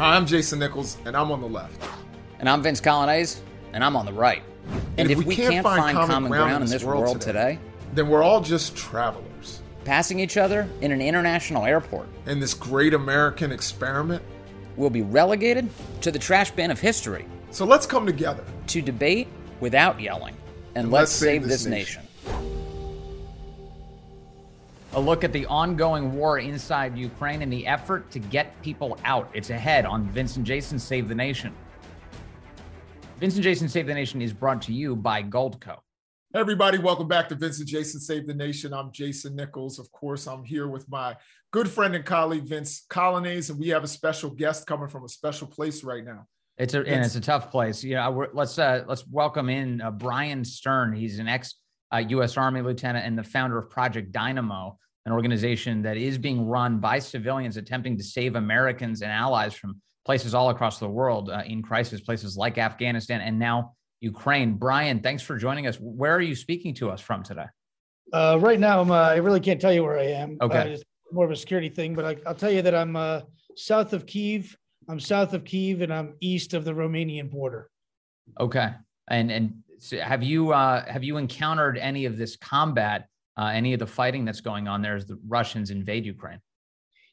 Hi, I'm Jason Nichols, and I'm on the left. And I'm Vince Coglianese, and I'm on the right. And, And if, we we can't, can't find, common, common ground, ground in this world, today, Then we're all just travelers passing each other in an international airport, in this great American experiment. we'll be relegated to the trash bin of history So let's come together. to debate without yelling. And, let's, save this nation. A look at the ongoing war inside Ukraine and the effort to get people out. It's ahead on Vincent Jason Save the Nation. Vincent Jason Save the Nation is brought to you by Goldco. Hey everybody, welcome back to Vincent Jason Save the Nation. I'm Jason Nichols. Of course, I'm here with my good friend and colleague Vince Coglianese, and we have a special guest coming from a special place right now. It's a and it's a tough place. Yeah, we're, let's uh, let's welcome in uh, Brian Stern. He's an ex uh, U.S. Army lieutenant and the founder of Project Dynamo, an organization that is being run by civilians attempting to save Americans and allies from places all across the world uh, in crisis, places like Afghanistan and now Ukraine. Brian, thanks for joining us. Where are you speaking to us from today? Uh, right now, I'm, uh, I really can't tell you where I am. Okay. Uh, it's more of a security thing, but I, I'll tell you that I'm uh, south of Kiev. I'm south of Kiev, and I'm east of the Romanian border. Okay, and and so have you uh, have you encountered any of this combat, uh, any of the fighting that's going on there as the Russians invade Ukraine?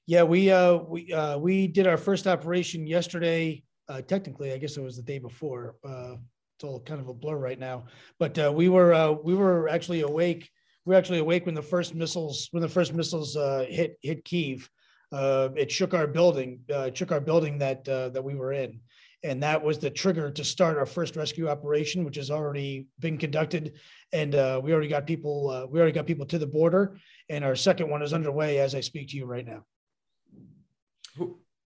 Yeah, we uh, we uh, we did our first operation yesterday. Uh, technically, I guess it was the day before. Uh, it's all kind of a blur right now, but uh, we were uh, we were actually awake. We were actually awake when the first missiles when the first missiles uh, hit hit Kiev. Uh, it shook our building. Uh, it shook our building that uh, that we were in, and that was the trigger to start our first rescue operation, which has already been conducted. And uh, we already got people. Uh, we already got people to the border, and our second one is underway as I speak to you right now.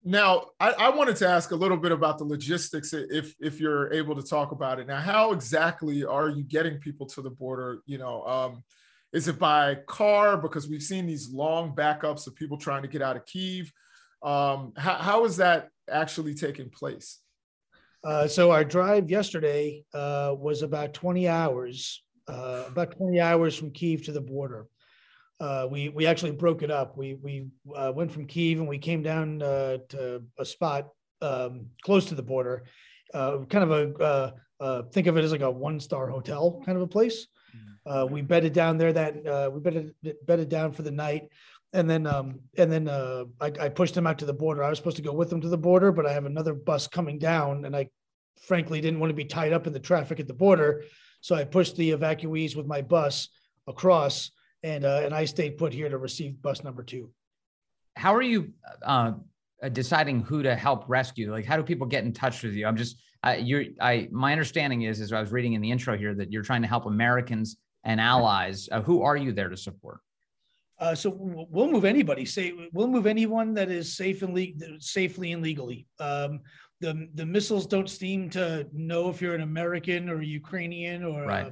Now, I, I wanted to ask a little bit about the logistics, if if you're able to talk about it. Now, how exactly are you getting people to the border? You know, um, is it by car? Because we've seen these long backups of people trying to get out of Kiev. Um, how, how is that actually taking place? Uh, so our drive yesterday uh, was about 20 hours, uh, about 20 hours from Kiev to the border. Uh, we we actually broke it up. We we uh, went from Kiev and we came down uh, to a spot um, close to the border, uh, kind of a uh, uh, think of it as like a one star hotel kind of a place. Uh, we bedded down there that uh, we bedded bedded down for the night, and then um, and then uh, I, I pushed them out to the border. I was supposed to go with them to the border, but I have another bus coming down, and I frankly didn't want to be tied up in the traffic at the border, so I pushed the evacuees with my bus across, and uh, and I stayed put here to receive bus number two. How are you uh, uh, deciding who to help rescue? Like, how do people get in touch with you? I'm just you're I my understanding is as I was reading in the intro here that you're trying to help Americans and allies. Uh, who are you there to support? Uh, so we'll move anybody. Say we'll move anyone that is safe and le- safely and legally. Um, the the missiles don't seem to know if you're an American or Ukrainian or Right. uh,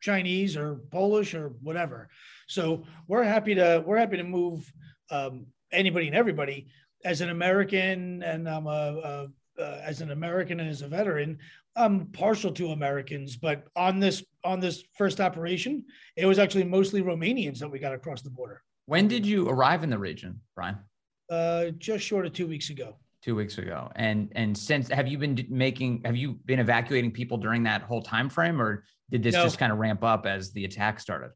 Chinese or Polish or whatever. So we're happy to we're happy to move um, anybody and everybody as an American and I'm a, a uh, as an American and as a veteran. I'm partial to Americans, but on this on this first operation, it was actually mostly Romanians that we got across the border. When did you arrive in the region, Brian? Uh, just short of two weeks ago. Two weeks ago, and and since have you been making? Have you been evacuating people during that whole time frame, or did this No. just kind of ramp up as the attack started?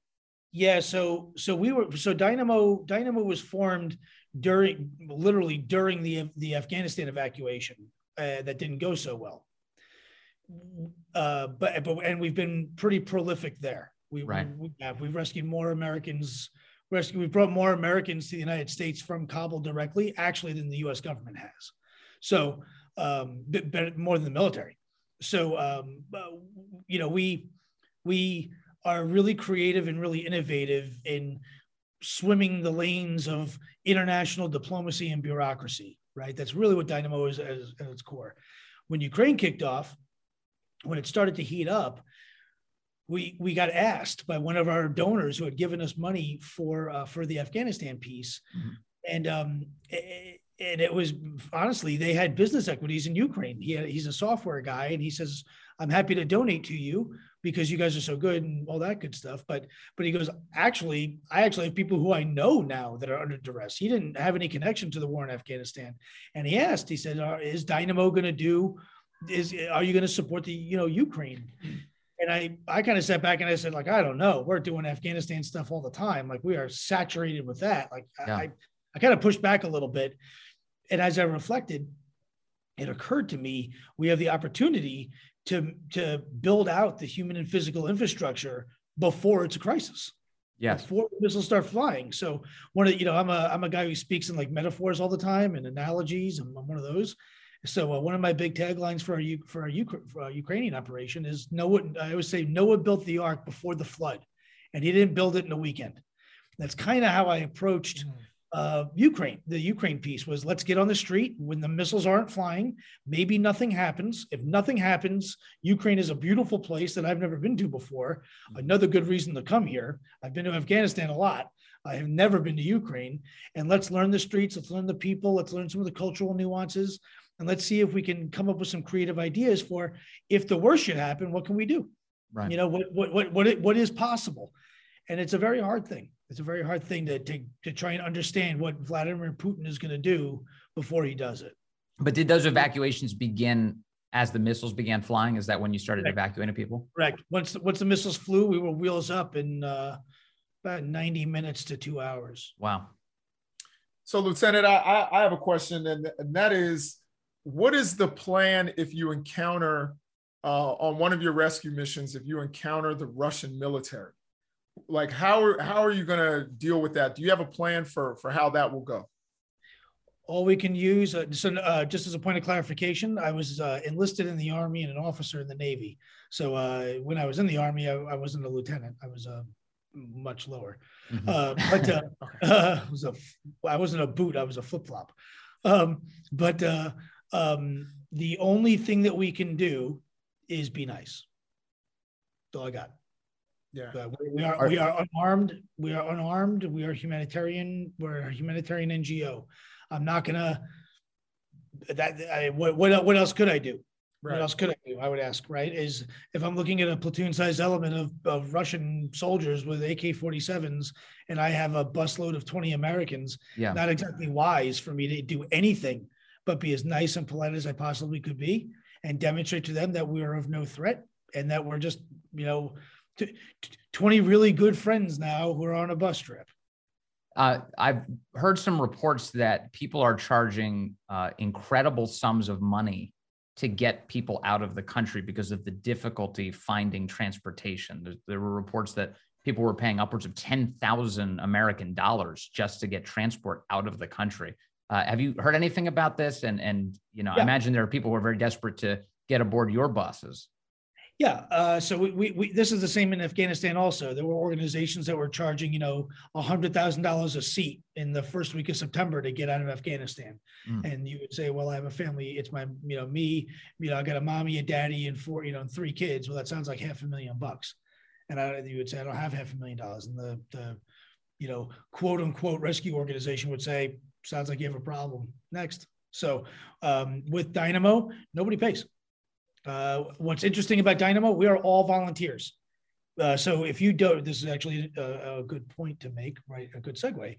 Yeah, so so we were so Dynamo Dynamo was formed during literally during the the Afghanistan evacuation uh, that didn't go so well. Uh, but but and we've been pretty prolific there. We Right. we, we have we've rescued more Americans. Rescue we've brought more Americans to the United States from Kabul directly, actually, than the U.S. government has. So um, bit, bit more than the military. So um, uh, you know we we are really creative and really innovative in swimming the lanes of international diplomacy and bureaucracy, right? That's really what Dynamo is at, at its core. When Ukraine kicked off, when it started to heat up, we we got asked by one of our donors who had given us money for uh, for the Afghanistan piece, Mhm. and um, a- and it was honestly they had business equities in Ukraine. He had, he's a software guy, and he says, "I'm happy to donate to you, because you guys are so good and all that good stuff. But but he goes, actually, I actually have people who I know now that are under duress. He didn't have any connection to the war in Afghanistan, and he asked, he said, "Is Dynamo going to do? Is are you going to support the you know Ukraine?" And I I kind of sat back and I said, like, I don't know. We're doing Afghanistan stuff all the time. Like we are saturated with that. Like yeah. I I kind of pushed back a little bit, and as I reflected, it occurred to me we have the opportunity to to build out the human and physical infrastructure before it's a crisis. Yes. Before missiles start flying. So one of you know, I'm a I'm a guy who speaks in like metaphors all the time and analogies. I'm, I'm one of those. So uh, one of my big taglines for our for our, for our Ukrainian operation is Noah. I always say Noah built the ark before the flood, and he didn't build it in a weekend. That's kind of how I approached mm uh, Ukraine. The Ukraine piece was let's get on the street when the missiles aren't flying. Maybe nothing happens. If nothing happens, Ukraine is a beautiful place that I've never been to before. Another good reason to come here. I've been to Afghanistan a lot. I have never been to Ukraine. And let's learn the streets, let's learn the people, let's learn some of the cultural nuances, and let's see if we can come up with some creative ideas for if the worst should happen, what can we do? Right. You know, what what what what, what is possible? And it's a very hard thing it's a very hard thing to, to, to try and understand what Vladimir Putin is going to do before he does it. But did those evacuations begin as the missiles began flying? Is that when you started Correct. evacuating people? Correct. Once the, once the missiles flew, we were wheels up in uh, about 90 minutes to two hours. Wow. So, Lieutenant, I, I have a question, and, and that is what is the plan if you encounter uh, on one of your rescue missions, if you encounter the Russian military? like how are how are you going to deal with that? Do you have a plan for for how that will go? All we can use, uh, so uh, just as a point of clarification, I was uh, enlisted in the Army and an officer in the Navy. So uh, when I was in the Army, I, I wasn't a lieutenant. I was uh, much lower. Mm-hmm. Uh, but uh, uh, was a, I wasn't a boot. I was a flip flop. Um, but uh, um, the only thing that we can do is be nice. That's all I got. Yeah. we are we are unarmed. We are unarmed. We are humanitarian. We're a humanitarian NGO. I'm not gonna. That I, what what what else could I do? Right. What else could I do? I would ask. Right? Is if I'm looking at a platoon-sized element of, of Russian soldiers with AK-47s, and I have a busload of 20 Americans, yeah. not exactly wise for me to do anything but be as nice and polite as I possibly could be, and demonstrate to them that we are of no threat and that we're just you know 20 really good friends now who are on a bus trip. Uh, I've heard some reports that people are charging uh, incredible sums of money to get people out of the country because of the difficulty finding transportation. There, there were reports that people were paying upwards of 10,000 American dollars just to get transport out of the country. Uh, have you heard anything about this? And, and you know, yeah. I imagine there are people who are very desperate to get aboard your buses. Yeah. Uh, so we, we, we, this is the same in Afghanistan also. There were organizations that were charging, you know, a hundred thousand dollars a seat in the first week of September to get out of Afghanistan. Mm. And you would say, well, I have a family. It's my, you know, me, you know, I got a mommy, a daddy, and four, you know, and three kids. Well, that sounds like half a million bucks. And I, you would say, I don't have half a million dollars. And the, the, you know, quote unquote rescue organization would say, sounds like you have a problem. Next. So um, with Dynamo, nobody pays. Uh, what's interesting about Dynamo, we are all volunteers. Uh, so if you don't, this is actually a, a, good point to make, right? A good segue.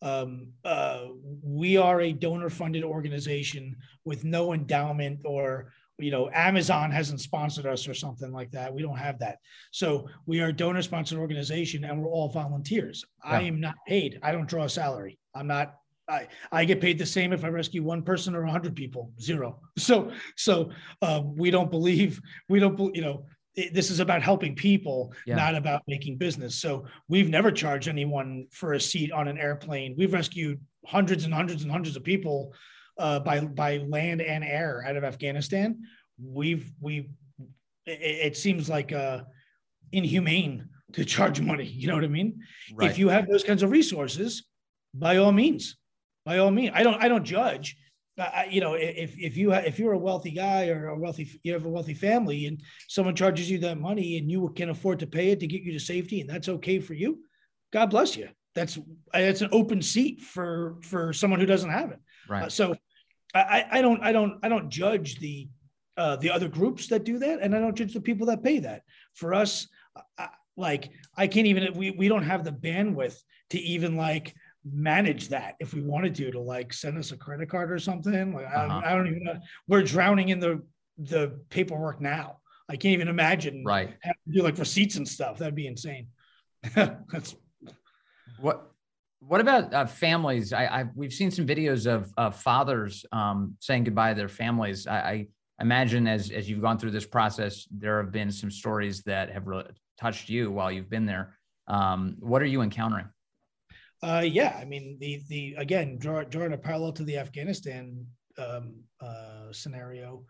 Um, uh, we are a donor-funded organization with no endowment or you know amazon hasn't sponsored us or something like that we don't have that so we are a donor sponsored organization and we're all volunteers yeah. i am not paid i don't draw a salary i'm not I, I get paid the same if I rescue one person or a hundred people, zero. So, so um, we don't believe, we don't, you know, it, this is about helping people, yeah. not about making business. So we've never charged anyone for a seat on an airplane. We've rescued hundreds and hundreds and hundreds of people uh, by, by land and air out of Afghanistan. We've, we, it, it seems like uh, inhumane to charge money. You know what I mean? Right. If you have those kinds of resources, by all means, by all means. I don't I don't judge. I, you know, if if you if you're a wealthy guy or a wealthy you have a wealthy family and someone charges you that money and you can afford to pay it to get you to safety and that's okay for you, God bless you. That's that's an open seat for for someone who doesn't have it. Right. Uh, so I, I don't I don't I don't judge the uh, the other groups that do that, and I don't judge the people that pay that. for us, I, like I can't even we we don't have the bandwidth to even like manage that if we wanted to to like send us a credit card or something. Like uh-huh. I, don't, I don't even know. We're drowning in the the paperwork now. I can't even imagine right having to do like receipts and stuff. That'd be insane. That's what what about uh, families? I, I, we've seen some videos of uh, fathers um, saying goodbye to their families. I, I, imagine as as you've gone through this process, there have been some stories that have really touched you while you've been there. Um, what are you encountering? Uh, yeah, I mean the the again draw, drawing a parallel to the Afghanistan um, uh, scenario,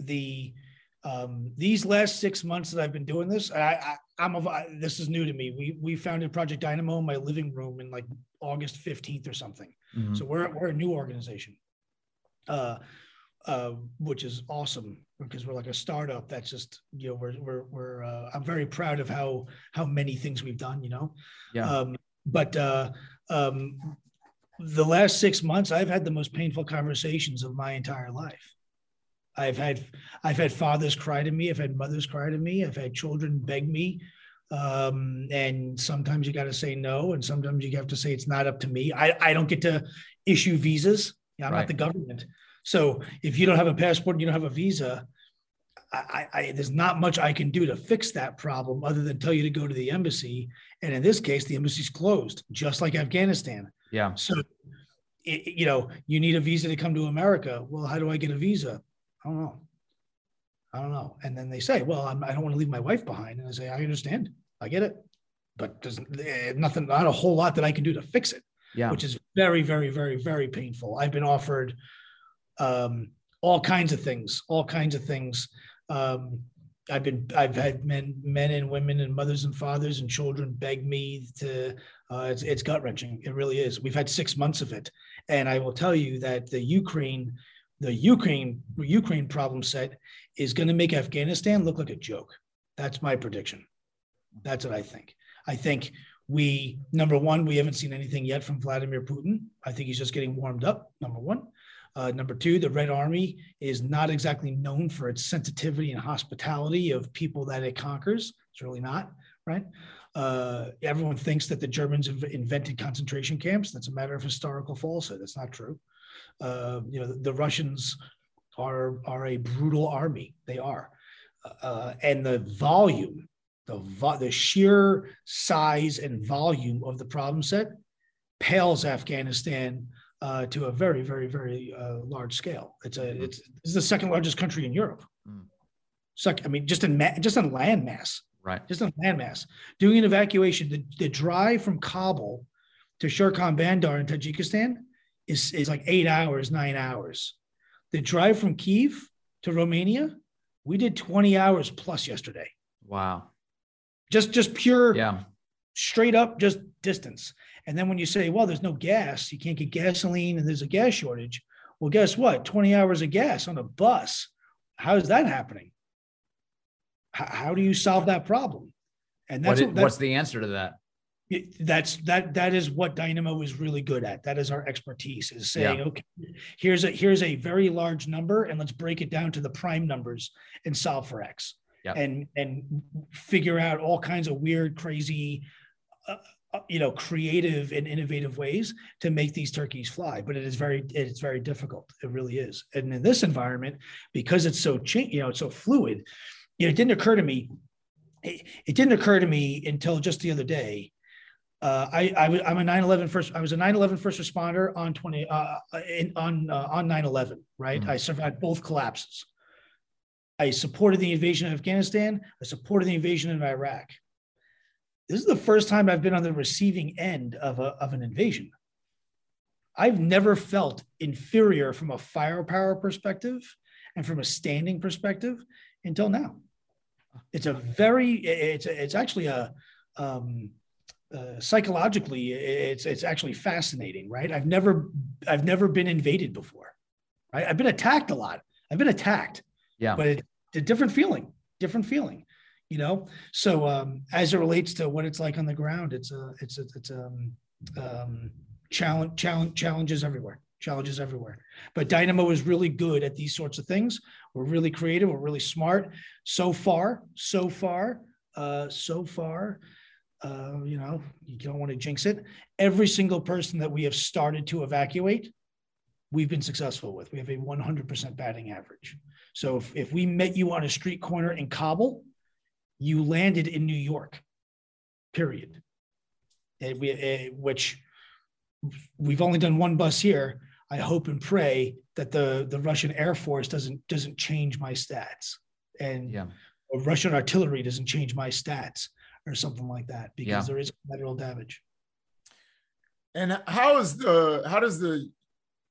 the um, these last six months that I've been doing this, I, I am a this is new to me. We we founded Project Dynamo in my living room in like August 15th or something. Mm-hmm. So we're we're a new organization. Uh, uh, which is awesome because we're like a startup that's just you know we're we're we're uh, I'm very proud of how how many things we've done you know yeah um, but uh, um, the last six months I've had the most painful conversations of my entire life. I've had I've had fathers cry to me. I've had mothers cry to me. I've had children beg me. Um, and sometimes you got to say no and sometimes you have to say it's not up to me. I I don't get to issue visas. I'm right. not the government. So if you don't have a passport and you don't have a visa, I, I, there's not much I can do to fix that problem other than tell you to go to the embassy. And in this case, the embassy's closed, just like Afghanistan. Yeah. So, it, you know, you need a visa to come to America. Well, how do I get a visa? I don't know. I don't know. And then they say, well, I'm, I do not want to leave my wife behind. And I say, I understand. I get it. But there's eh, nothing, not a whole lot that I can do to fix it. Yeah. Which is very, very, very, very painful. I've been offered um, all kinds of things, all kinds of things. Um, I've been, I've had men, men and women and mothers and fathers and children beg me to, uh, it's, it's gut wrenching. It really is. We've had six months of it. And I will tell you that the Ukraine, the Ukraine, Ukraine problem set is going to make Afghanistan look like a joke. That's my prediction. That's what I think. I think we, number one, we haven't seen anything yet from Vladimir Putin. I think he's just getting warmed up, number one. Uh, number two, the Red Army is not exactly known for its sensitivity and hospitality of people that it conquers. It's really not, right? Uh, everyone thinks that the Germans have invented concentration camps. That's a matter of historical falsehood. That's not true. Uh, you know, the, the, Russians are are a brutal army. They are, uh, and the volume, the vo- the sheer size and volume of the problem set pales Afghanistan uh, to a very, very, very uh, large scale. It's a mm-hmm. it's, it's the second largest country in Europe. Mm. Sec- I mean, just in ma- just in land mass, right? Just in land mass. Doing an evacuation, the, the drive from Kabul to Shirkan Bandar in Tajikistan is is like eight hours, nine hours. The drive from Kiev to Romania, we did twenty hours plus yesterday. Wow. Just just pure, yeah, straight up, just distance. And then when you say, well, there's no gas, you can't get gasoline and there's a gas shortage. Well, guess what? 20 hours of gas on a bus. How is that happening? How, how do you solve that problem? And that's, what, what's the answer to that? That's that that is what Dynamo is really good at. That is our expertise is saying, yeah. okay, here's a here's a very large number, and let's break it down to the prime numbers and solve for X. Yep. and and figure out all kinds of weird, crazy uh, you know creative and innovative ways to make these turkeys fly but it is very it's very difficult it really is and in this environment because it's so cha- you know it's so fluid you know, it didn't occur to me it, it didn't occur to me until just the other day uh, I, I am a 9/11 first. I was a 9/11 first responder on 20 uh, in, on uh, on 9/11. Right, mm-hmm. I survived both collapses. I supported the invasion of Afghanistan. I supported the invasion of Iraq this is the first time I've been on the receiving end of, a, of an invasion. I've never felt inferior from a firepower perspective and from a standing perspective until now. It's a very, it's, it's actually a, um, uh, psychologically, it's, it's actually fascinating, right? I've never, I've never been invaded before, right? I've been attacked a lot. I've been attacked, yeah, but it's a different feeling, different feeling you know so um, as it relates to what it's like on the ground it's a it's a, it's a um, um, challenge challenge challenges everywhere challenges everywhere. But Dynamo is really good at these sorts of things. We're really creative. We're really smart. So far, so far, uh, so far, uh, you know, you don't want to jinx it. Every single person that we have started to evacuate, we've been successful with. We have a 100% batting average. So if, if we met you on a street corner in Kabul, you landed in New York, period. And we, uh, which we've only done one bus here. I hope and pray that the the Russian Air Force doesn't doesn't change my stats, and yeah. Russian artillery doesn't change my stats or something like that because yeah. there is collateral damage. And how is the how does the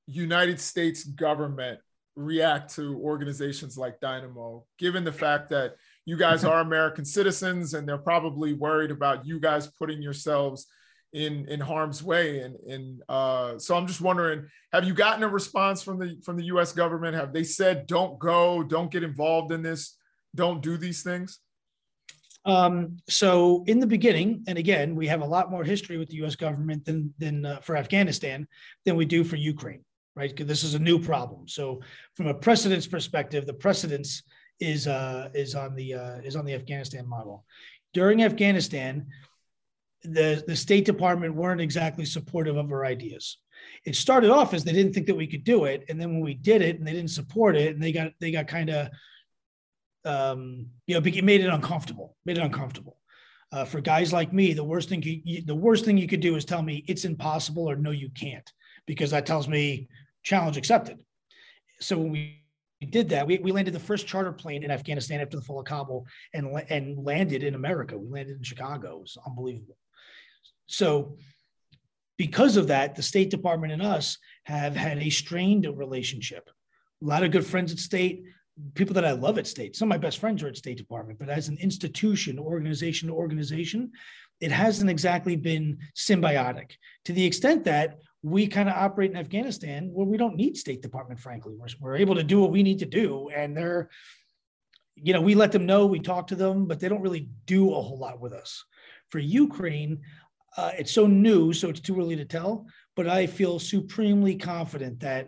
United States government react to organizations like Dynamo, given the fact that you guys are American citizens and they're probably worried about you guys putting yourselves in in harm's way. And uh, so i'm just wondering have you gotten a response from the from the us government? Have they said don't go don't get involved in this don't do these things um, so in the beginning and again we have a lot more history with the us government than than uh, for afghanistan than we do for ukraine right? Because this is a new problem. So from a precedence perspective the precedence is uh, is on the uh, is on the afghanistan model during afghanistan the, the State Department weren't exactly supportive of our ideas. It started off as they didn't think that we could do it, and then when we did it, and they didn't support it, and they got they got kind of, um, you know, made it uncomfortable. Made it uncomfortable. Uh, for guys like me, the worst thing you, the worst thing you could do is tell me it's impossible or no, you can't, because that tells me challenge accepted. So when we did that. We, we landed the first charter plane in Afghanistan after the fall of Kabul and, and landed in America. We landed in Chicago. It was unbelievable. So, because of that, the State Department and us have had a strained relationship. A lot of good friends at State, people that I love at State. Some of my best friends are at State Department, but as an institution, organization to organization, it hasn't exactly been symbiotic to the extent that we kind of operate in Afghanistan where we don't need State Department, frankly. We're, we're able to do what we need to do. And they're, you know, we let them know, we talk to them, but they don't really do a whole lot with us. For Ukraine, uh, it's so new, so it's too early to tell. But I feel supremely confident that,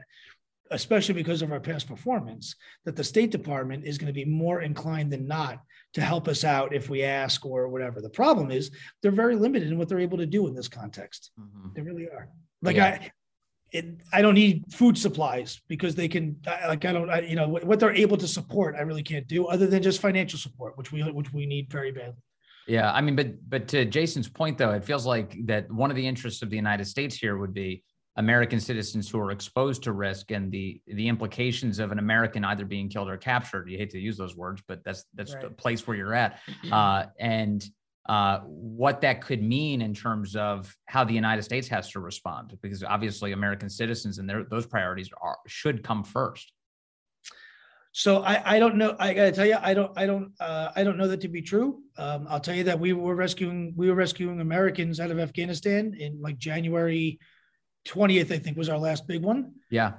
especially because of our past performance, that the State Department is going to be more inclined than not to help us out if we ask or whatever. The problem is they're very limited in what they're able to do in this context. Mm-hmm. They really are. Like yeah. I, it, I don't need food supplies because they can like I don't I, you know what they're able to support I really can't do other than just financial support which we which we need very badly. Yeah, I mean, but but to Jason's point, though, it feels like that one of the interests of the United States here would be American citizens who are exposed to risk and the the implications of an American either being killed or captured. You hate to use those words, but that's that's right. the place where you're at, uh, and uh, what that could mean in terms of how the United States has to respond, because obviously American citizens and their those priorities are should come first. So I, I don't know. I gotta tell you, I don't, I don't, uh, I don't know that to be true. Um, I'll tell you that we were rescuing, we were rescuing Americans out of Afghanistan in like January 20th, I think was our last big one. Yeah.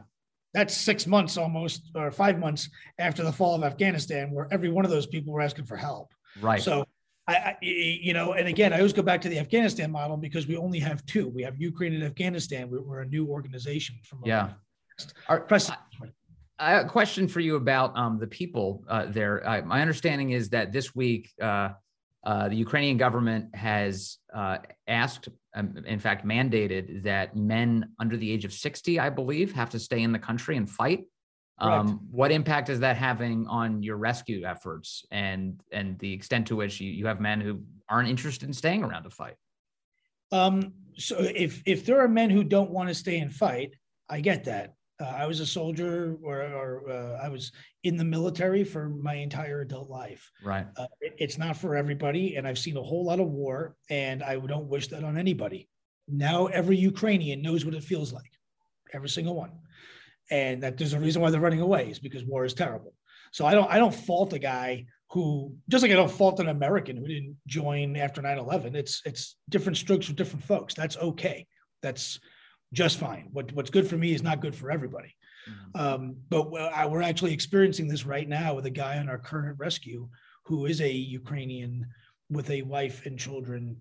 That's six months almost, or five months after the fall of Afghanistan, where every one of those people were asking for help. Right. So I, I, you know, and again, I always go back to the Afghanistan model because we only have two. We have Ukraine and Afghanistan. We're, we're a new organization from yeah. Our. A question for you about um, the people uh, there. Uh, my understanding is that this week, uh, uh the Ukrainian government has uh, asked, um, in fact, mandated that men under the age of 60, I believe, have to stay in the country and fight. Um, what impact is that having on your rescue efforts and and the extent to which you, you have men who aren't interested in staying around to fight? Um, so if if there are men who don't want to stay and fight, I get that. Uh, I was a soldier, or, or uh, I was in the military for my entire adult life. Right. Uh, it, it's not for everybody, and I've seen a whole lot of war, and I don't wish that on anybody. Now every Ukrainian knows what it feels like, every single one, and that there's a reason why they're running away is because war is terrible. So I don't I don't fault a guy who just like I don't fault an American who didn't join after 9/11. It's it's different strokes for different folks. That's okay. That's just fine. What, what's good for me is not good for everybody. Mm-hmm. Um, but we're actually experiencing this right now with a guy on our current rescue who is a Ukrainian with a wife and children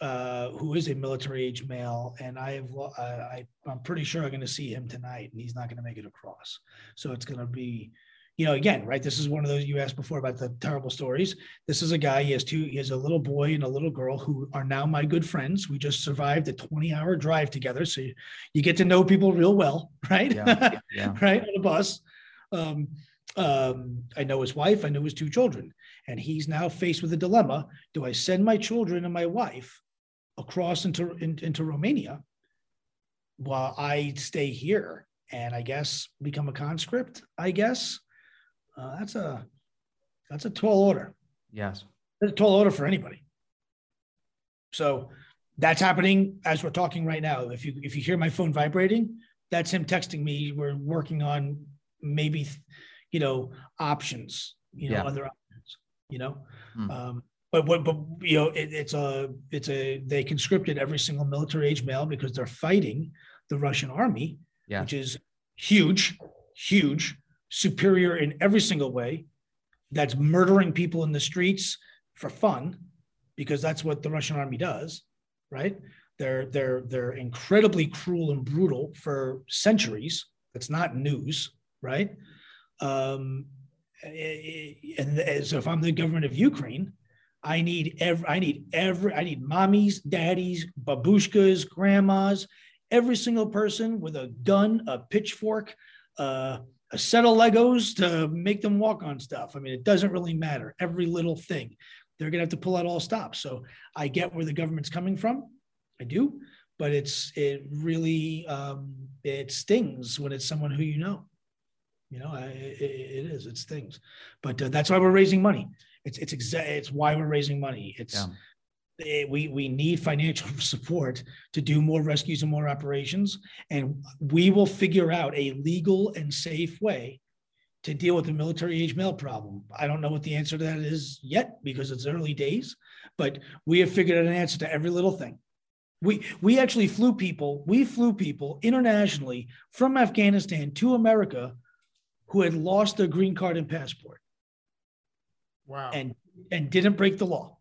uh, who is a military age male, and I have uh, I I'm pretty sure I'm going to see him tonight, and he's not going to make it across. So it's going to be, you know, again, right? This is one of those you asked before about the terrible stories. This is a guy. He has two. He has a little boy and a little girl who are now my good friends. We just survived a 20 hour drive together, so you, you get to know people real well, right? Yeah, yeah. right on the bus. Um, um, I know his wife. I know his two children, and he's now faced with a dilemma: Do I send my children and my wife? across into in, into Romania while I stay here and I guess become a conscript. I guess uh, that's a that's a tall order. Yes, that's a tall order for anybody. So that's happening as we're talking right now. If you if you hear my phone vibrating, that's him texting me. We're working on maybe, you know, options. You know, yeah. other options. You know, mm. um, but what but you know it, it's a it's a they conscripted every single military age male because they're fighting the Russian army, yeah. which is huge, huge, superior in every single way. That's murdering people in the streets for fun, because that's what the Russian army does, right? They're they're they're incredibly cruel and brutal for centuries. That's not news, right? Um, and so if I'm the government of Ukraine, I need every, I need every, I need mommies, daddies, babushkas, grandmas, every single person with a gun, a pitchfork, uh, a set of Legos to make them walk on stuff. I mean, it doesn't really matter. Every little thing, they're gonna have to pull out all stops. So I get where the government's coming from. I do, but it's it really um, it stings when it's someone who you know. You know, it, it is. It stings, but uh, that's why we're raising money. It's it's exa- it's why we're raising money. It's yeah. it, we we need financial support to do more rescues and more operations, and we will figure out a legal and safe way to deal with the military age male problem. I don't know what the answer to that is yet because it's early days, but we have figured out an answer to every little thing. We we actually flew people, we flew people internationally from Afghanistan to America who had lost their green card and passport. Wow. And and didn't break the law.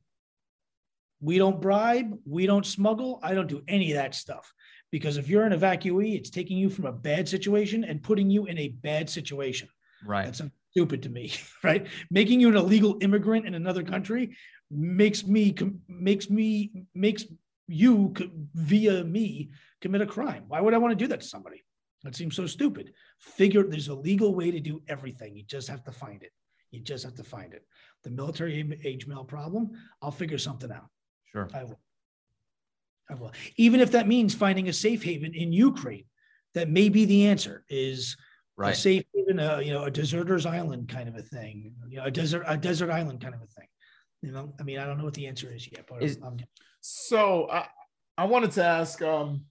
We don't bribe, we don't smuggle, I don't do any of that stuff. Because if you're an evacuee, it's taking you from a bad situation and putting you in a bad situation. Right. That's stupid to me, right? Making you an illegal immigrant in another country makes me makes me makes you via me commit a crime. Why would I want to do that to somebody? That seems so stupid. Figure there's a legal way to do everything. You just have to find it. You just have to find it the military age male problem, I'll figure something out. Sure. I will. I will. Even if that means finding a safe haven in Ukraine, that may be the answer is right. a safe haven, a, you know, a deserter's island kind of a thing, you know, a desert, a desert island kind of a thing. You know, I mean, I don't know what the answer is yet, but is, I'm, so I, I wanted to ask, um,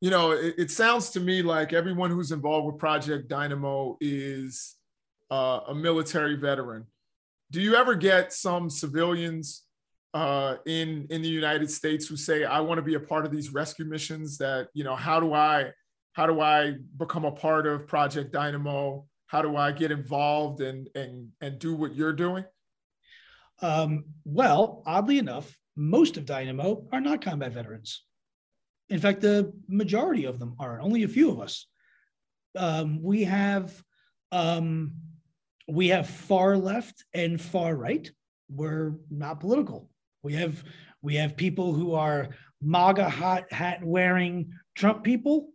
you know, it, it sounds to me like everyone who's involved with Project Dynamo is uh, a military veteran do you ever get some civilians uh, in in the United States who say, "I want to be a part of these rescue missions"? That you know, how do I how do I become a part of Project Dynamo? How do I get involved and and and do what you're doing? Um, well, oddly enough, most of Dynamo are not combat veterans. In fact, the majority of them are. Only a few of us. Um, we have um, we have far left and far right. We're not political. We have we have people who are MAGA hat, hat wearing Trump people,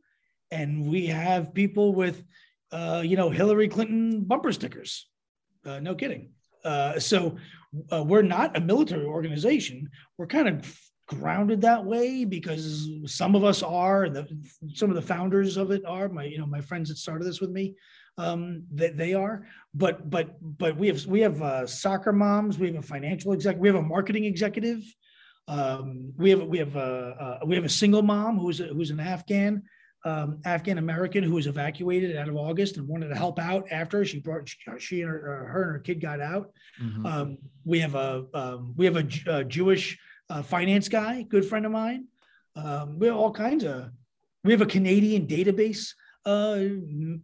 and we have people with, uh, you know, Hillary Clinton bumper stickers. Uh, no kidding. Uh, so uh, we're not a military organization. We're kind of grounded that way because some of us are, and the, some of the founders of it are. My, you know, my friends that started this with me um, that they are. But but but we have we have uh, soccer moms. We have a financial exec. We have a marketing executive. Um, we have we have a, we have a single mom who's a, who's an Afghan. Um, Afghan American who was evacuated out of August and wanted to help out after she brought she, she and her, her, and her kid got out. Mm-hmm. Um, we have a um, we have a, a Jewish uh, finance guy, good friend of mine. Um, we have all kinds of. We have a Canadian database uh,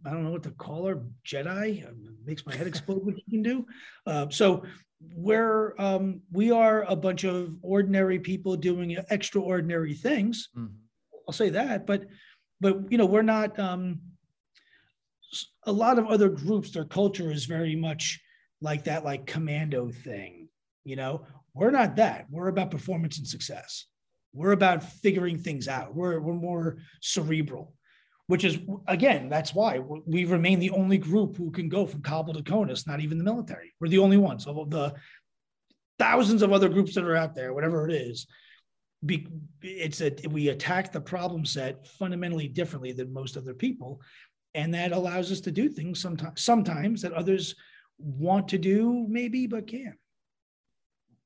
I don't know what to call her, Jedi. It makes my head explode what you can do. Uh, so we're um, we are a bunch of ordinary people doing extraordinary things. Mm-hmm. I'll say that, but but you know we're not. Um, a lot of other groups, their culture is very much like that, like commando thing. You know, we're not that. We're about performance and success. We're about figuring things out. We're we're more cerebral which is again that's why we remain the only group who can go from kabul to conus not even the military we're the only ones of the thousands of other groups that are out there whatever it is be, it's a we attack the problem set fundamentally differently than most other people and that allows us to do things sometimes sometimes that others want to do maybe but can't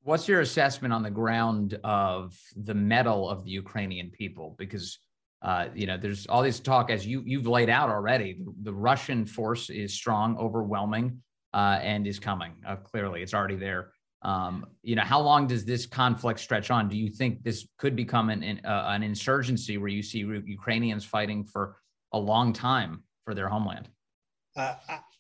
what's your assessment on the ground of the mettle of the ukrainian people because uh, you know, there's all this talk as you you've laid out already. The, the Russian force is strong, overwhelming, uh, and is coming. Uh, clearly, it's already there. Um, you know, how long does this conflict stretch on? Do you think this could become an an, uh, an insurgency where you see Ukrainians fighting for a long time for their homeland? Uh,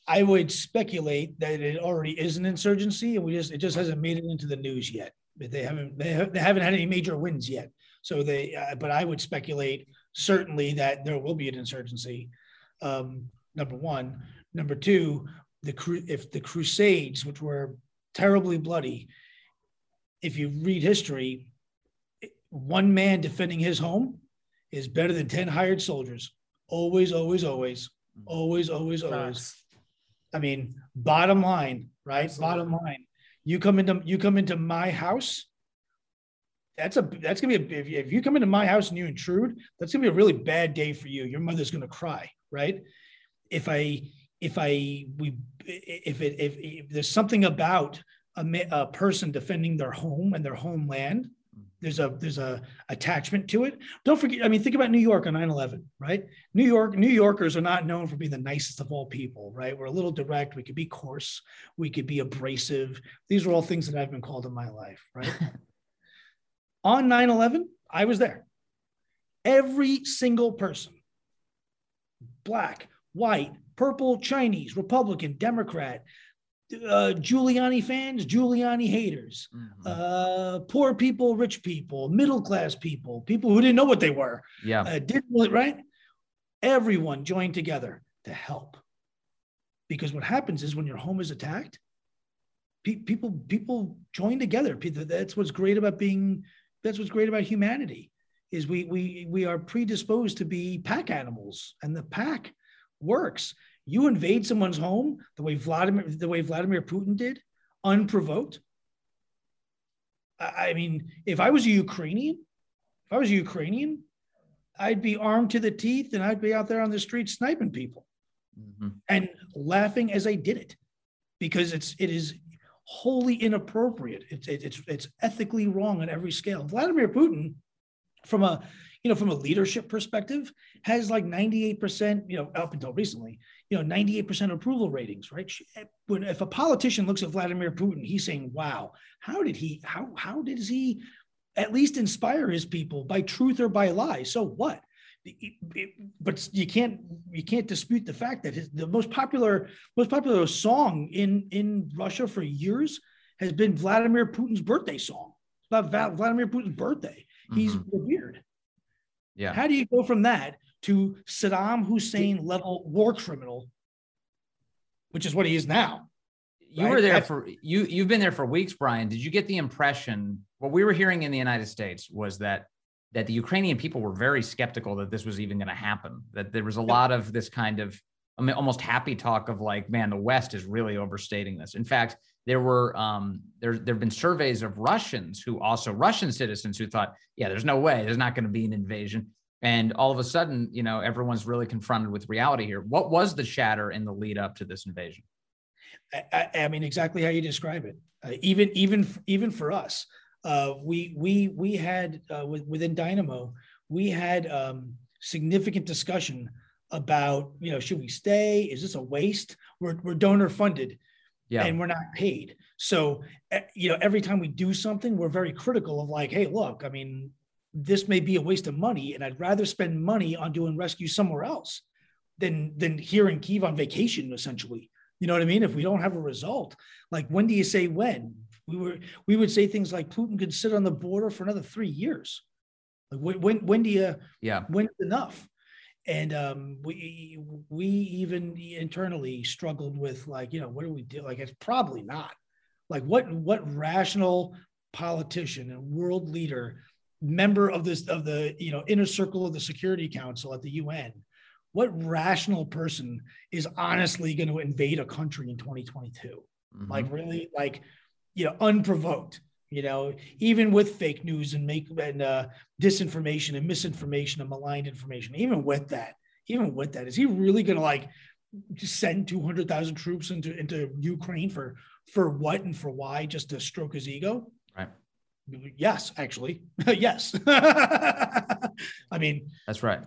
I would speculate that it already is an insurgency, and we just it just hasn't made it into the news yet. But they haven't they, have, they haven't had any major wins yet. So they, uh, but I would speculate certainly that there will be an insurgency. Um, number one. Number two, the if the Crusades, which were terribly bloody, if you read history, one man defending his home is better than 10 hired soldiers. Always, always, always, always, always, always. I mean, bottom line, right? Absolutely. Bottom line. You come into you come into my house, that's a that's gonna be a, if, if you come into my house and you intrude, that's gonna be a really bad day for you. Your mother's gonna cry, right? If I if I we if it if, if there's something about a, a person defending their home and their homeland, there's a there's a attachment to it. Don't forget, I mean, think about New York on 9/11, right? New York, New Yorkers are not known for being the nicest of all people, right? We're a little direct. We could be coarse. We could be abrasive. These are all things that I've been called in my life, right? on 9 11, I was there. Every single person, black, white, purple, Chinese, Republican, Democrat, uh, Giuliani fans, Giuliani haters, mm-hmm. uh, poor people, rich people, middle class people, people who didn't know what they were. Yeah. Uh, didn't, right? Everyone joined together to help. Because what happens is when your home is attacked, pe- people people join together. That's what's great about being that's what's great about humanity is we we we are predisposed to be pack animals and the pack works you invade someone's home the way vladimir the way vladimir putin did unprovoked i mean if i was a ukrainian if i was a ukrainian i'd be armed to the teeth and i'd be out there on the street sniping people mm-hmm. and laughing as i did it because it's it is wholly inappropriate. It's it's it's ethically wrong on every scale. Vladimir Putin, from a you know from a leadership perspective, has like 98%, you know, up until recently, you know, 98% approval ratings, right? When if a politician looks at Vladimir Putin, he's saying, "Wow, how did he how how did he at least inspire his people by truth or by lie?" So what? but you can't you can't dispute the fact that his, the most popular most popular song in in Russia for years has been Vladimir Putin's birthday song. It's about Vladimir Putin's birthday. Mm-hmm. He's revered. Yeah. How do you go from that to Saddam Hussein level war criminal, which is what he is now? You right? were there for you. You've been there for weeks, Brian. Did you get the impression? What we were hearing in the United States was that that the Ukrainian people were very skeptical that this was even going to happen. That there was a lot of this kind of I mean, almost happy talk of like, man, the West is really overstating this. In fact, there were um, there there have been surveys of Russians who also Russian citizens who thought, yeah, there's no way, there's not going to be an invasion. And all of a sudden, you know, everyone's really confronted with reality here. What was the shatter in the lead up to this invasion? I, I mean, exactly how you describe it. Uh, even even even for us, uh, we we we had uh, within Dynamo, we had um, significant discussion about you know should we stay? Is this a waste? We're we're donor funded, yeah. and we're not paid. So eh, you know every time we do something, we're very critical of like, hey, look, I mean, this may be a waste of money, and I'd rather spend money on doing rescue somewhere else. than than here in Kiev on vacation, essentially. You know what I mean? If we don't have a result, like when do you say when? We were we would say things like Putin could sit on the border for another three years. Like when when, when do you yeah when's enough? And um, we we even internally struggled with like you know what do we do? Like it's probably not. Like what what rational politician and world leader, member of this of the you know inner circle of the Security Council at the UN, what rational person is honestly going to invade a country in 2022? Mm-hmm. Like really, like you know, unprovoked. You know, even with fake news and make and uh, disinformation and misinformation and maligned information, even with that, even with that, is he really going to like send 200,000 troops into into Ukraine for for what and for why just to stroke his ego? Right. Yes, actually. yes. I mean, that's right.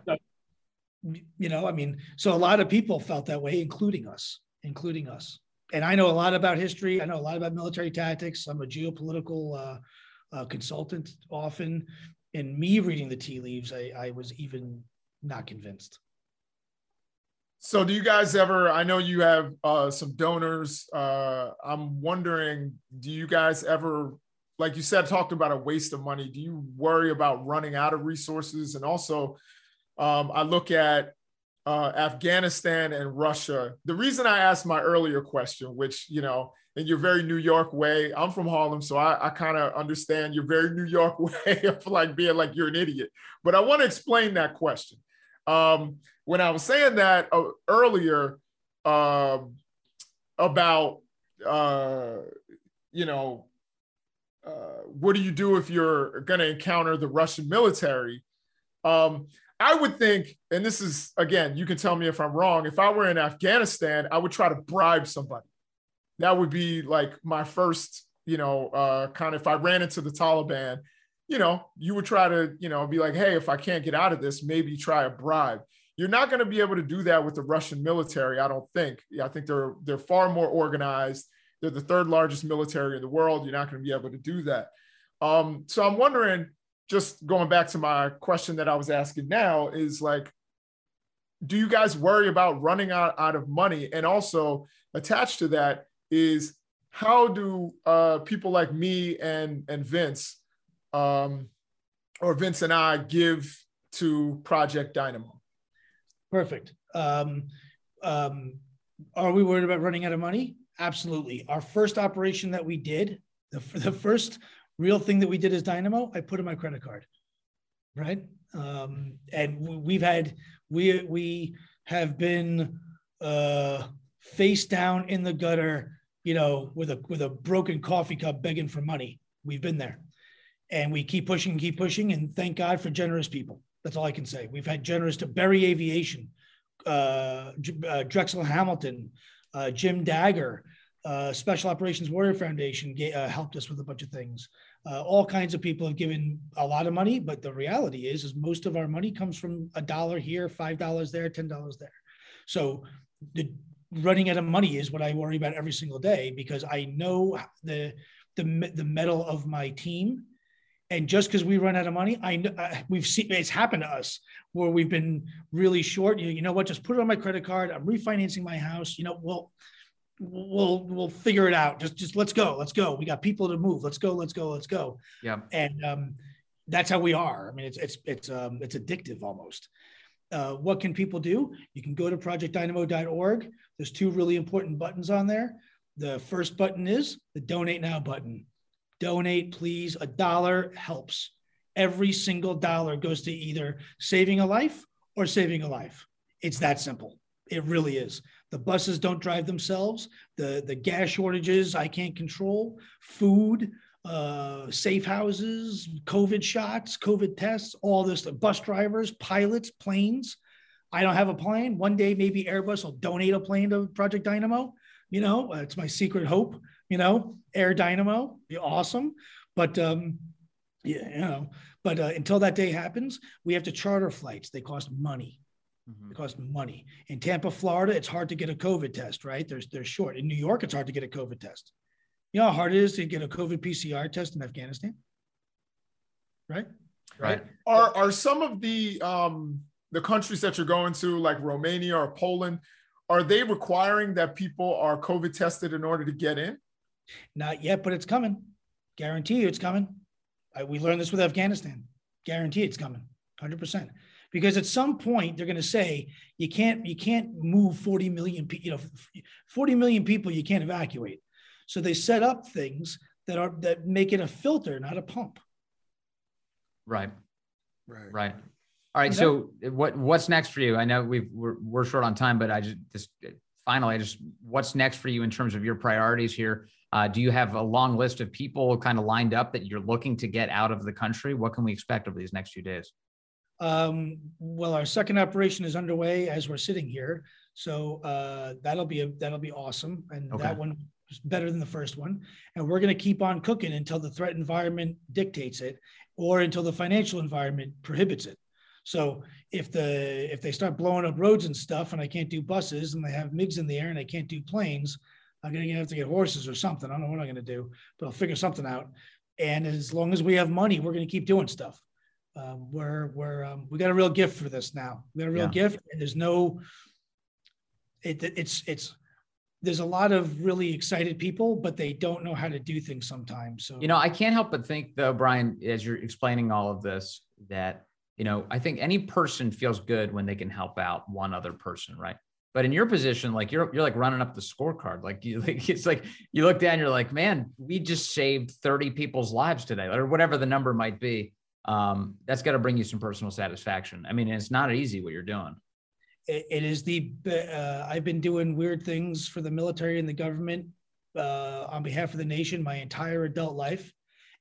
You know, I mean, so a lot of people felt that way, including us, including us. And I know a lot about history. I know a lot about military tactics. I'm a geopolitical uh, uh, consultant often. In me reading the tea leaves, I, I was even not convinced. So, do you guys ever? I know you have uh, some donors. Uh, I'm wondering, do you guys ever like you said, talked about a waste of money. Do you worry about running out of resources? And also, um, I look at uh, Afghanistan and Russia. The reason I asked my earlier question, which, you know, in your very New York way, I'm from Harlem, so I, I kind of understand your very New York way of like being like you're an idiot. But I want to explain that question. Um, when I was saying that uh, earlier uh, about, uh, you know, uh, what do you do if you're going to encounter the Russian military? Um, I would think, and this is again, you can tell me if I'm wrong. If I were in Afghanistan, I would try to bribe somebody. That would be like my first, you know, uh, kind of if I ran into the Taliban, you know, you would try to, you know, be like, hey, if I can't get out of this, maybe try a bribe. You're not going to be able to do that with the Russian military, I don't think. Yeah, I think they're they're far more organized they're the third largest military in the world. You're not going to be able to do that. Um, so I'm wondering, just going back to my question that I was asking now, is like, do you guys worry about running out, out of money? And also attached to that is how do uh, people like me and and Vince, um, or Vince and I, give to Project Dynamo? Perfect. Um, um, are we worried about running out of money? Absolutely. Our first operation that we did, the, the first real thing that we did as Dynamo, I put in my credit card, right? Um, and we've had we we have been uh, face down in the gutter, you know, with a with a broken coffee cup begging for money. We've been there, and we keep pushing, keep pushing, and thank God for generous people. That's all I can say. We've had generous to Berry Aviation, uh, uh, Drexel Hamilton, uh, Jim Dagger, uh, Special Operations Warrior Foundation uh, helped us with a bunch of things. Uh, all kinds of people have given a lot of money, but the reality is, is most of our money comes from a dollar here, five dollars there, ten dollars there. So the running out of money is what I worry about every single day because I know the the the mettle of my team. And just because we run out of money, I know we've seen it's happened to us where we've been really short. You, you know what? Just put it on my credit card. I'm refinancing my house. You know, well, we'll we'll figure it out. Just just let's go, let's go. We got people to move. Let's go, let's go, let's go. Yeah. And um, that's how we are. I mean, it's it's it's um it's addictive almost. Uh, what can people do? You can go to projectdynamo.org. There's two really important buttons on there. The first button is the donate now button. Donate, please. A dollar helps. Every single dollar goes to either saving a life or saving a life. It's that simple. It really is. The buses don't drive themselves. The the gas shortages I can't control. Food, uh, safe houses, COVID shots, COVID tests, all this. The bus drivers, pilots, planes. I don't have a plane. One day, maybe Airbus will donate a plane to Project Dynamo. You know, uh, it's my secret hope. You know, Air Dynamo, be awesome. But um, yeah, you know, but uh, until that day happens, we have to charter flights. They cost money. Mm-hmm. It costs money. In Tampa, Florida, it's hard to get a COVID test, right? There's they're short. In New York, it's hard to get a COVID test. You know how hard it is to get a COVID PCR test in Afghanistan? Right? Right. Are are some of the um the countries that you're going to, like Romania or Poland, are they requiring that people are COVID tested in order to get in? Not yet, but it's coming. Guarantee you it's coming. I, we learned this with Afghanistan. Guarantee it's coming, 100%. Because at some point they're going to say you can't you can't move 40 million people, you know, 40 million people you can't evacuate. So they set up things that are that make it a filter, not a pump. Right. Right. Right. All right. So what what's next for you? I know we've we're, we're short on time, but I just just finally, I just what's next for you in terms of your priorities here? Uh, do you have a long list of people kind of lined up that you're looking to get out of the country? What can we expect over these next few days? Um, well, our second operation is underway as we're sitting here, so uh, that'll be a, that'll be awesome, and okay. that one is better than the first one. And we're going to keep on cooking until the threat environment dictates it, or until the financial environment prohibits it. So if the if they start blowing up roads and stuff, and I can't do buses, and they have MiGs in the air, and I can't do planes, I'm gonna have to get horses or something. I don't know what I'm gonna do, but I'll figure something out. And as long as we have money, we're gonna keep doing stuff. Um, we're we're um, we got a real gift for this now. We got a real yeah. gift, and there's no. It, it's it's there's a lot of really excited people, but they don't know how to do things sometimes. So you know, I can't help but think though, Brian, as you're explaining all of this, that you know, I think any person feels good when they can help out one other person, right? But in your position, like you're you're like running up the scorecard. Like you like it's like you look down, you're like, man, we just saved 30 people's lives today, or whatever the number might be. Um, that's got to bring you some personal satisfaction. I mean, it's not easy what you're doing. it is the uh, I've been doing weird things for the military and the government uh, on behalf of the nation my entire adult life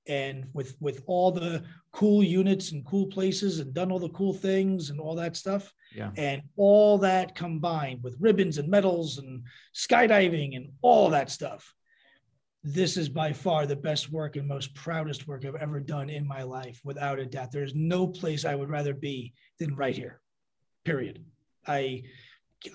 and with with all the cool units and cool places and done all the cool things and all that stuff yeah. and all that combined with ribbons and medals and skydiving and all that stuff this is by far the best work and most proudest work i've ever done in my life without a doubt there's no place i would rather be than right here period i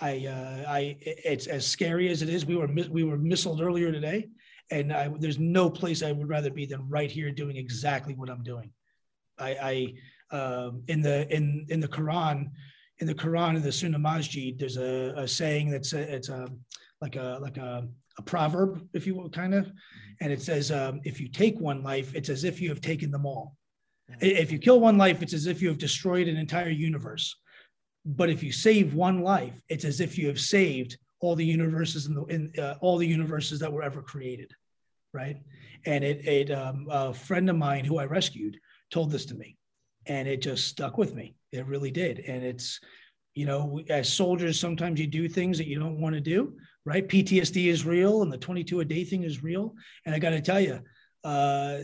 i uh, i it's as scary as it is we were we were missiled earlier today and I, there's no place I would rather be than right here doing exactly what I'm doing. I, I um, in the in in the Quran, in the Quran in the Sunnah Masjid, there's a, a saying that's a, it's a like a like a, a proverb, if you will, kind of, and it says, um, if you take one life, it's as if you have taken them all. If you kill one life, it's as if you have destroyed an entire universe. But if you save one life, it's as if you have saved all the universes in the in uh, all the universes that were ever created right? And it, it um, a friend of mine who I rescued told this to me, and it just stuck with me. It really did. And it's, you know, as soldiers, sometimes you do things that you don't want to do, right? PTSD is real, and the 22 a day thing is real. And I got to tell you, uh,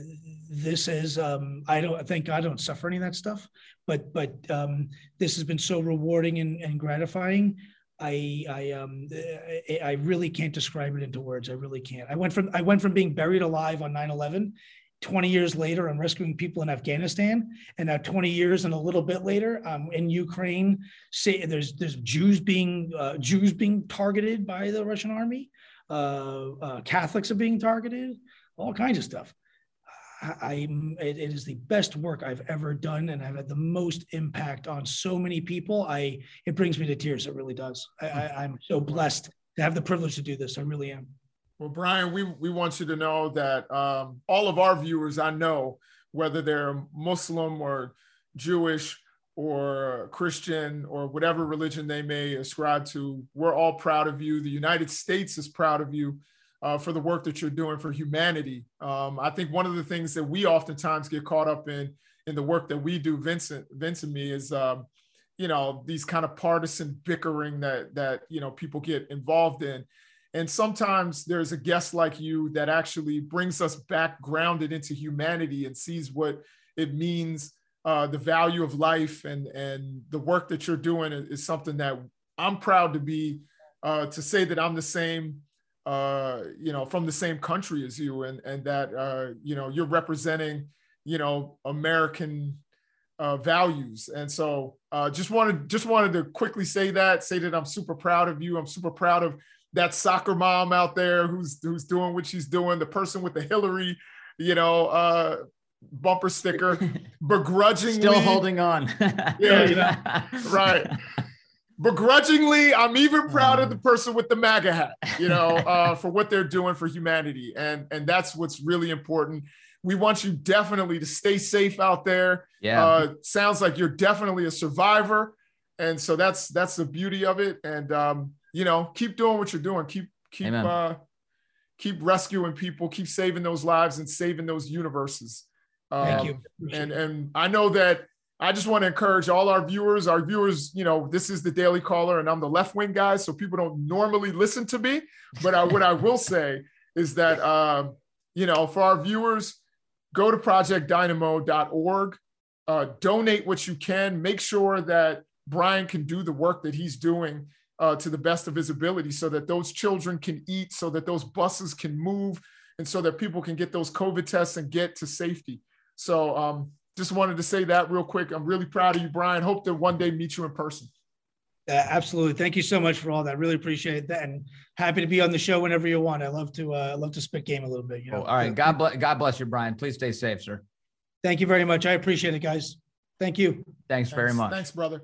this is um, I don't thank God I don't suffer any of that stuff, but but um, this has been so rewarding and, and gratifying. I I um I really can't describe it into words. I really can't. I went from I went from being buried alive on 9/11 20 years later I'm rescuing people in Afghanistan and now 20 years and a little bit later I'm in Ukraine say there's there's Jews being uh, Jews being targeted by the Russian army uh, uh, Catholics are being targeted all kinds of stuff I, it, it is the best work I've ever done, and I've had the most impact on so many people. I it brings me to tears. It really does. I, I, I'm so blessed to have the privilege to do this. I really am. Well, Brian, we we want you to know that um, all of our viewers, I know, whether they're Muslim or Jewish or Christian or whatever religion they may ascribe to, we're all proud of you. The United States is proud of you uh, for the work that you're doing for humanity. Um, I think one of the things that we oftentimes get caught up in in the work that we do, Vincent, Vince and me, is um, you know these kind of partisan bickering that that you know people get involved in. And sometimes there's a guest like you that actually brings us back grounded into humanity and sees what it means, uh, the value of life, and and the work that you're doing is, is something that I'm proud to be uh, to say that I'm the same uh, you know, from the same country as you, and and that uh, you know you're representing, you know, American uh, values. And so, uh, just wanted just wanted to quickly say that, say that I'm super proud of you. I'm super proud of that soccer mom out there who's who's doing what she's doing. The person with the Hillary, you know, uh, bumper sticker, begrudgingly still holding on. yeah, you know, right. Begrudgingly, I'm even proud of the person with the MAGA hat, you know, uh, for what they're doing for humanity, and and that's what's really important. We want you definitely to stay safe out there. Yeah, uh, sounds like you're definitely a survivor, and so that's that's the beauty of it. And um, you know, keep doing what you're doing. Keep keep uh, keep rescuing people. Keep saving those lives and saving those universes. Um, Thank you. and and I know that I just want to encourage all our viewers. Our viewers, you know, this is the Daily Caller, and I'm the left wing guy, so people don't normally listen to me. But I, what I will say is that, uh, you know, for our viewers, go to projectdynamo.org, uh, donate what you can. Make sure that Brian can do the work that he's doing uh, to the best of his ability, so that those children can eat, so that those buses can move, and so that people can get those COVID tests and get to safety. So um, just wanted to say that real quick. I'm really proud of you, Brian. Hope to one day meet you in person. Uh, absolutely. Thank you so much for all that. Really appreciate that, and happy to be on the show whenever you want. I love to. Uh, I love to spit game a little bit. You know. Oh, all right. God bless. God bless you, Brian. Please stay safe, sir. Thank you very much. I appreciate it, guys. Thank you. Thanks, Thanks very much. Thanks, brother.